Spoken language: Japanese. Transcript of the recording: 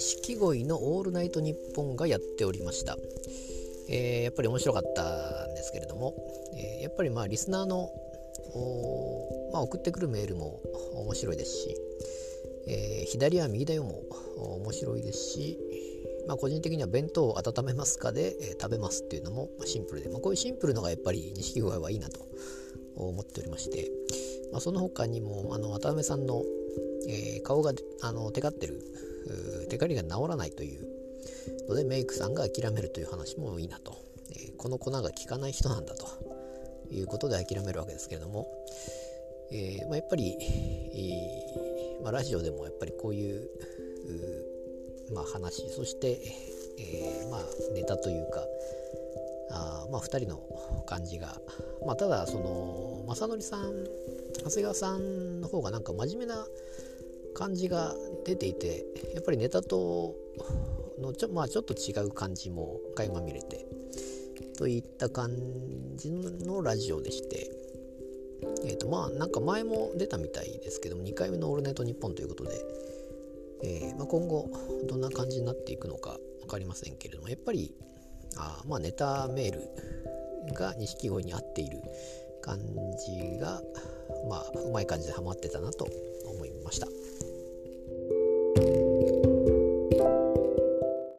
錦鯉の「オールナイトニッポン」がやっておりました、えー、やっぱり面白かったんですけれども、えー、やっぱりまあリスナーのまあ、送ってくるメールも面白いですし、え、左は右だよも面白いですし、まあ、個人的には弁当を温めますかで、え、食べますっていうのもシンプルで、まあ、こういうシンプルのがやっぱり錦鯉はいいなと思っておりまして、まあ、その他にもあの渡辺さんの、えー、顔があのテカってるテカリが治らないというのでメイクさんが諦めるという話もいいなと、えー、この粉が効かない人なんだと。いうことで諦めるわけですけれども、えーまあ、やっぱり、えーまあ、ラジオでもやっぱりこういうまあ、話そして、えーまあ、ネタというかあまあ、2人の感じが、まあ、ただその正則さん長谷川さんの方がなんか真面目な感じが出ていてやっぱりネタとのちょ,、まあ、ちょっと違う感じも垣間見れてといった感じのラジオでして、えー、とまあなんか前も出たみたいですけども2回目の「オールナイトニッポン」ということで、えー、まあ、今後どんな感じになっていくのか分かりませんけれどもやっぱりあまあネタメールが錦鯉に合っている感じがまあうまい感じでハマってたなと思いました。